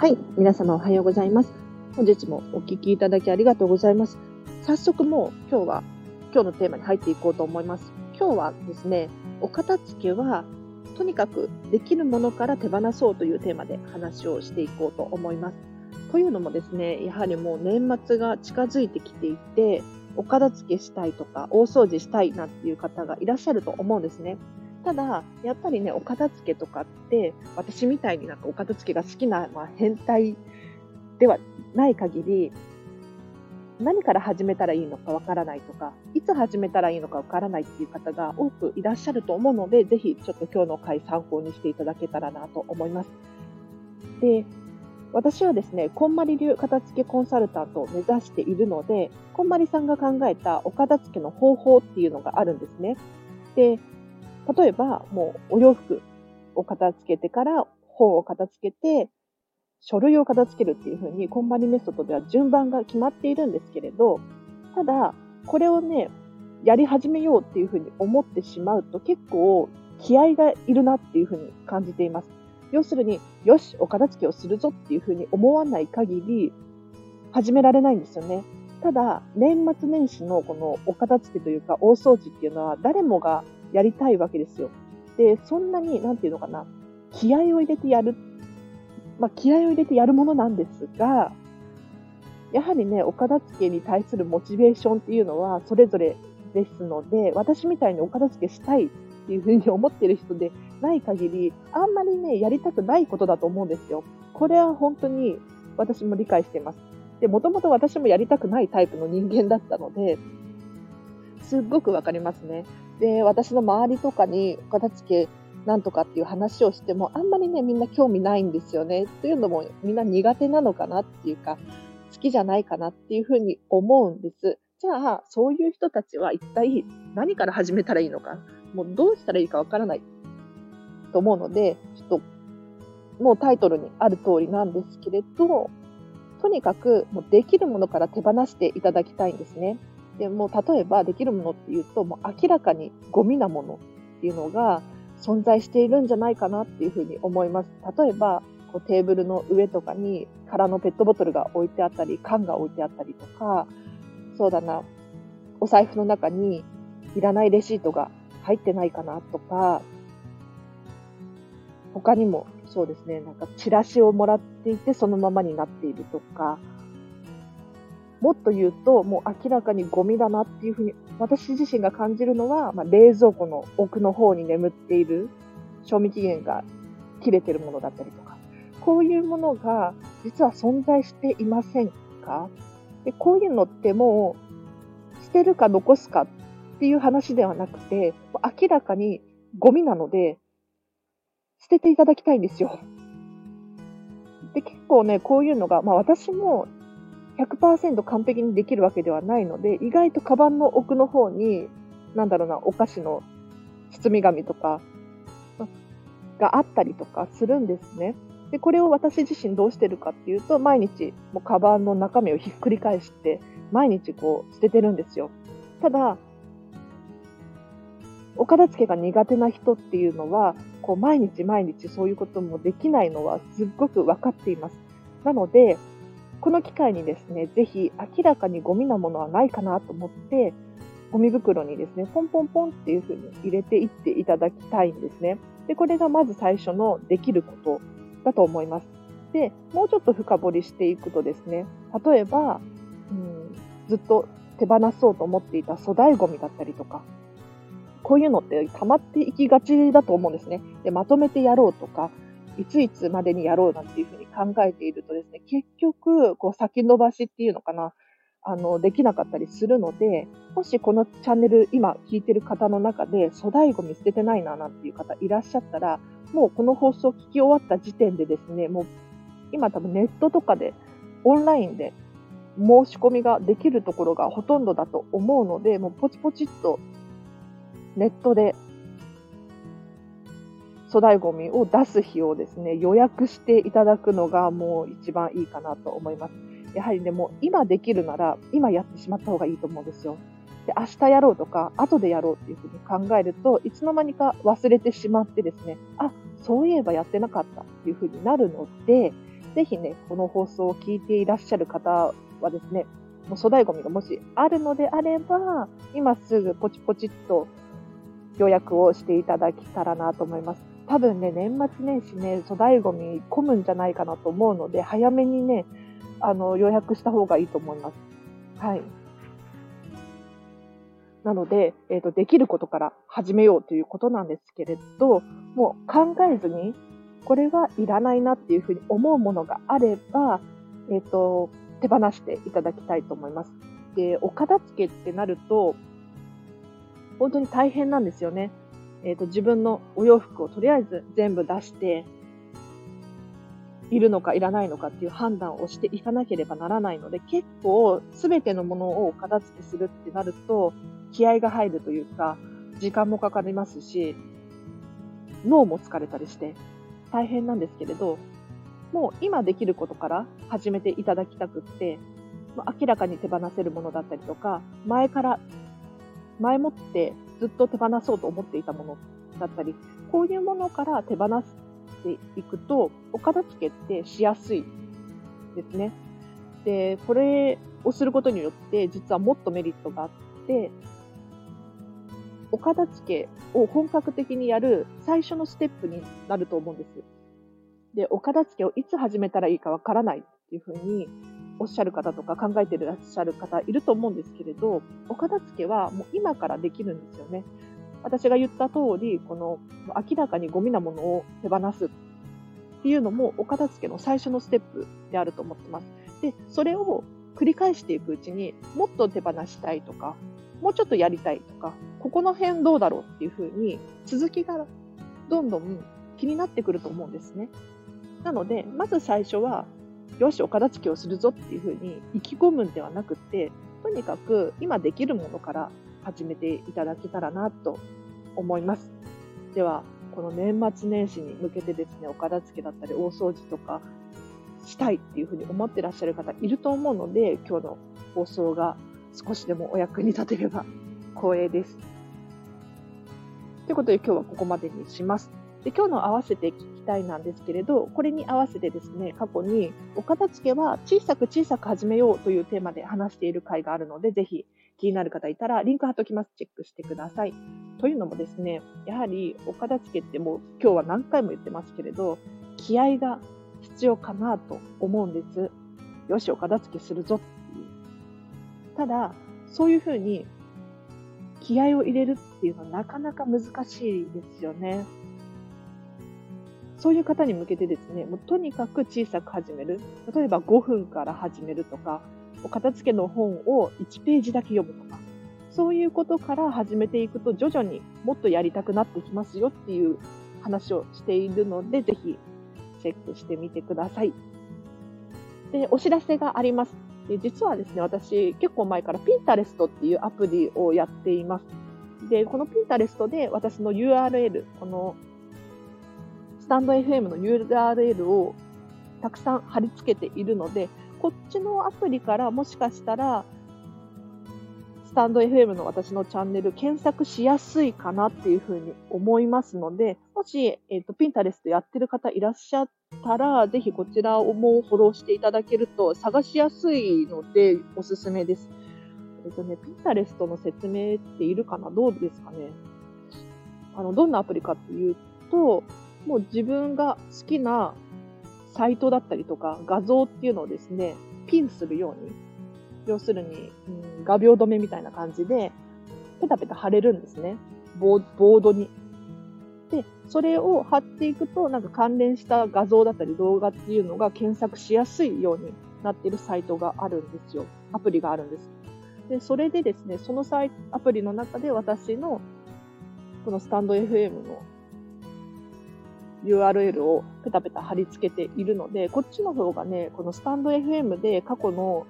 はい、皆様おはようございます。本日もお聞きいただきありがとうございます。早速もう今日は今日のテーマに入っていこうと思います。今日はですね、お片付けはとにかくできるものから手放そうというテーマで話をしていこうと思います。というのもですね、やはりもう年末が近づいてきていて、お片付けしたいとか大掃除したいなんていう方がいらっしゃると思うんですね。ただ、やっぱりね、お片付けとかって、私みたいになんかお片付けが好きな、まあ、変態ではない限り、何から始めたらいいのかわからないとか、いつ始めたらいいのかわからないっていう方が多くいらっしゃると思うので、ぜひちょっと今日の回参考にしていただけたらなと思います。で、私はですね、こんまり流片付けコンサルタントを目指しているので、こんまりさんが考えたお片付けの方法っていうのがあるんですね。で、例えば、もうお洋服を片付けてから本を片付けて、書類を片付けるっていう風に、こんまりメソッドでは順番が決まっているんですけれど、ただ、これをね、やり始めようっていう風に思ってしまうと結構気合がいるなっていう風に感じています。要するに、よし、お片付けをするぞっていう風に思わない限り、始められないんですよね。ただ、年末年始のこのお片付けというか大掃除っていうのは誰もがやりたいわけですよ。で、そんなに、なんていうのかな、気合を入れてやる、まあ、気合を入れてやるものなんですが、やはりね、お片付けに対するモチベーションっていうのはそれぞれですので、私みたいにお片付けしたいっていうふうに思ってる人でない限り、あんまりね、やりたくないことだと思うんですよ。これは本当に私も理解してます。で、もともと私もやりたくないタイプの人間だったので、すっごくわかりますね。で、私の周りとかにお片付けなんとかっていう話をしても、あんまりね、みんな興味ないんですよね。というのも、みんな苦手なのかなっていうか、好きじゃないかなっていうふうに思うんです。じゃあ、そういう人たちは一体何から始めたらいいのか、もうどうしたらいいかわからないと思うので、ちょっと、もうタイトルにある通りなんですけれど、とにかくもうできるものから手放していただきたいんですね。でも例えばできるものっていうと、もう明らかにゴミなものっていうのが存在しているんじゃないかなっていうふうに思います。例えば、こうテーブルの上とかに空のペットボトルが置いてあったり、缶が置いてあったりとか、そうだな、お財布の中にいらないレシートが入ってないかなとか、他にもそうですね、なんかチラシをもらっていてそのままになっているとか、もっと言うと、もう明らかにゴミだなっていうふうに、私自身が感じるのは、まあ、冷蔵庫の奥の方に眠っている、賞味期限が切れてるものだったりとか、こういうものが実は存在していませんか？でこういうのってもう、捨てるか残すかっていう話ではなくて、明らかにゴミなので、捨てていただきたいんですよ。で、結構ね、こういうのが、まあ私も100%完璧にできるわけではないので、意外とカバンの奥の方に、なんだろうな、お菓子の包み紙とかがあったりとかするんですね。で、これを私自身どうしてるかっていうと、毎日、もうカバンの中身をひっくり返して、毎日こう捨ててるんですよ。ただ、お片付けが苦手な人っていうのは、こう毎日毎日そういうこともできないのはすっごく分かっています。なので、この機会にですね、ぜひ明らかにゴミなものはないかなと思って、ゴミ袋にですね、ポンポンポンっていう風に入れていっていただきたいんですね。で、これがまず最初のできることだと思います。で、もうちょっと深掘りしていくとですね、例えば、うん、ずっと手放そうと思っていた粗大ゴミだったりとか、こういうのって溜まっていきがちだと思うんですね。で、まとめてやろうとか、いついつまでにやろうなんていうふうに考えているとですね、結局、こう先延ばしっていうのかな、あの、できなかったりするので、もしこのチャンネル今聞いてる方の中で粗大ゴミ捨ててないななんていう方いらっしゃったら、もうこの放送を聞き終わった時点でですね、もう今多分ネットとかでオンラインで申し込みができるところがほとんどだと思うので、もうポチポチっとネットで粗大ゴミを出す日をですね、予約していただくのがもう一番いいかなと思います。やはりね、も今できるなら今やってしまった方がいいと思うんですよ。で、明日やろうとか、後でやろうっていうふうに考えると、いつの間にか忘れてしまってですね、あ、そういえばやってなかったっていうふうになるので、ぜひね、この放送を聞いていらっしゃる方はですね、もう粗大ゴミがもしあるのであれば、今すぐポチポチっと予約をしていただけたらなと思います。多分ね、年末年始ね、粗大ゴミ混むんじゃないかなと思うので、早めにね、あの、予約した方がいいと思います。はい。なので、えっ、ー、と、できることから始めようということなんですけれど、もう考えずに、これはいらないなっていうふうに思うものがあれば、えっ、ー、と、手放していただきたいと思います。で、お片付けってなると、本当に大変なんですよね。えっ、ー、と、自分のお洋服をとりあえず全部出して、いるのかいらないのかっていう判断をしていかなければならないので、結構全てのものを片付けするってなると、気合が入るというか、時間もかかりますし、脳も疲れたりして大変なんですけれど、もう今できることから始めていただきたくって、明らかに手放せるものだったりとか、前から、前もってずっと手放そうと思っていたものだったり、こういうものから手放していくと、お片付けってしやすいですね。で、これをすることによって、実はもっとメリットがあって、お片付けを本格的にやる最初のステップになると思うんです。で、お片付けをいつ始めたらいいかわからないっていうふうにおっしゃる方とか考えていらっしゃる方いると思うんですけれど、お片付けはもう今からできるんですよね。私が言った通り、この明らかにゴミなものを手放すっていうのもお片付けの最初のステップであると思ってます。で、それを繰り返していくうちにもっと手放したいとか、もうちょっとやりたいとか、ここの辺どうだろうっていうふうに続きがどんどん気になってくると思うんですね。なので、まず最初は、よし、お片付けをするぞっていうふうに意気込むんではなくて、とにかく今できるものから始めていただけたらなと思います。では、この年末年始に向けてですね、お片付けだったり大掃除とかしたいっていうふうに思ってらっしゃる方いると思うので、今日の放送が少しでもお役に立てれば光栄です。ということで今日はここまでにします。で今日の合わせて聞きたいなんですけれど、これに合わせてですね、過去にお片付けは小さく小さく始めようというテーマで話している回があるので、ぜひ気になる方いたらリンク貼っときます。チェックしてください。というのもですね、やはりお片付けってもう今日は何回も言ってますけれど、気合が必要かなと思うんです。よし、お片付けするぞっていう。ただ、そういうふうに気合を入れるっていうのはなかなか難しいですよね。そういう方に向けてですね、もうとにかく小さく始める。例えば5分から始めるとか、お片付けの本を1ページだけ読むとか、そういうことから始めていくと徐々にもっとやりたくなってきますよっていう話をしているので、ぜひチェックしてみてください。で、お知らせがあります。で実はですね、私結構前から Pinterest っていうアプリをやっています。で、この Pinterest で私の URL、このタンド FM の URL をたくさん貼り付けているので、こっちのアプリからもしかしたら、スタンド FM の私のチャンネル検索しやすいかなっていうふうに思いますので、もし、えっ、ー、と、ピンタレストやってる方いらっしゃったら、ぜひこちらをもうフォローしていただけると探しやすいのでおすすめです。えっ、ー、とね、ピンタレストの説明っているかな？どうですかね？あの、どんなアプリかっていうと、もう自分が好きなサイトだったりとか画像っていうのをですね、ピンするように、要するに、うん、画鋲止めみたいな感じで、ペタペタ貼れるんですね。ボードに。で、それを貼っていくと、なんか関連した画像だったり動画っていうのが検索しやすいようになってるサイトがあるんですよ。アプリがあるんです。で、それでですね、そのサイアプリの中で私のこのスタンド FM の URL をペタペタ貼り付けているので、こっちの方がね、このスタンド FM で過去の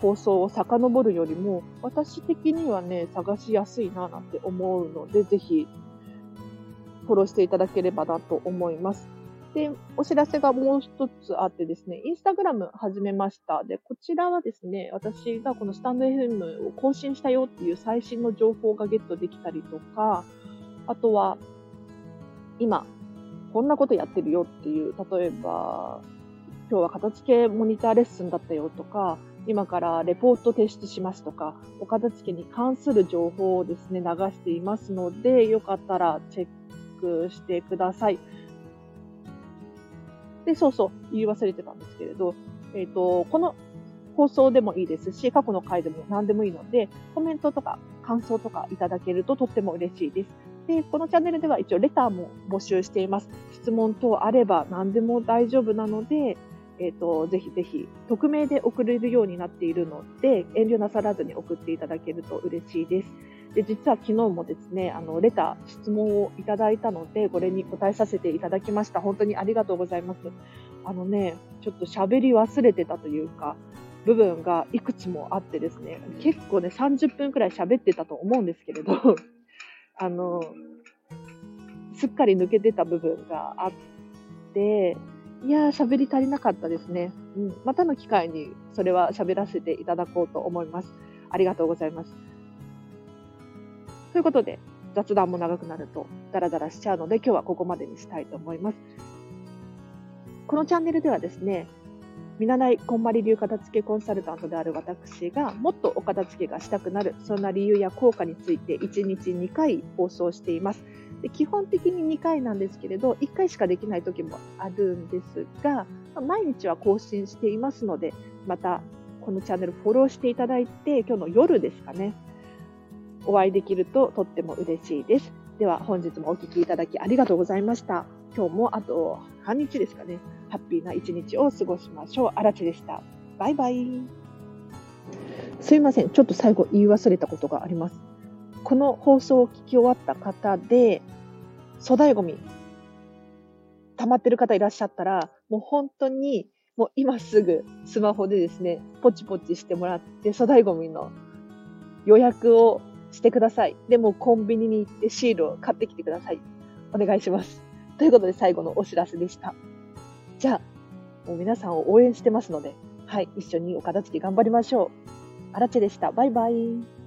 放送を遡るよりも、私的にはね、探しやすいななんて思うので、ぜひ、フォローしていただければなと思います。で、お知らせがもう一つあってですね、インスタグラム始めました。で、こちらはですね、私がこのスタンド FM を更新したよっていう最新の情報がゲットできたりとか、あとは、今、こんなことやってるよっていう、例えば、今日は片付けモニターレッスンだったよとか、今からレポート提出しますとか、お片付けに関する情報をですね、流していますので、よかったらチェックしてください。で、そうそう、言い忘れてたんですけれど、えっ、ー、と、この放送でもいいですし、過去の回でも何でもいいので、コメントとか感想とかいただけるととっても嬉しいです。で、このチャンネルでは一応レターも募集しています。質問等あれば何でも大丈夫なので、えっ、ー、と、ぜひぜひ、匿名で送れるようになっているので、遠慮なさらずに送っていただけると嬉しいです。で、実は昨日もですね、あの、レター、質問をいただいたので、これに答えさせていただきました。本当にありがとうございます。あのね、ちょっと喋り忘れてたというか、部分がいくつもあってですね、結構ね、30分くらい喋ってたと思うんですけれど、あの、すっかり抜けてた部分があって、いやー、喋り足りなかったですね。うん。またの機会にそれは喋らせていただこうと思います。ありがとうございます。ということで、雑談も長くなるとダラダラしちゃうので、今日はここまでにしたいと思います。このチャンネルではですね、見習いこんまり流片付けコンサルタントである私がもっとお片付けがしたくなるそんな理由や効果について1日2回放送しています。で基本的に2回なんですけれど、1回しかできない時もあるんですが、毎日は更新していますので、またこのチャンネルフォローしていただいて、今日の夜ですかね、お会いできるととっても嬉しいです。では本日もお聴きいただきありがとうございました。今日もあと半日ですかね、ハッピーな一日を過ごしましょう。あらちでした。バイバイ。すいません。ちょっと最後言い忘れたことがあります。この放送を聞き終わった方で、粗大ごみ、溜まってる方いらっしゃったら、もう本当に、もう今すぐスマホでですね、ポチポチしてもらって、粗大ごみの予約をしてください。でもコンビニに行ってシールを買ってきてください。お願いします。ということで最後のお知らせでした。じゃあ、もう皆さんを応援してますので、はい、一緒にお片付け頑張りましょう。アラチェでした。バイバイ。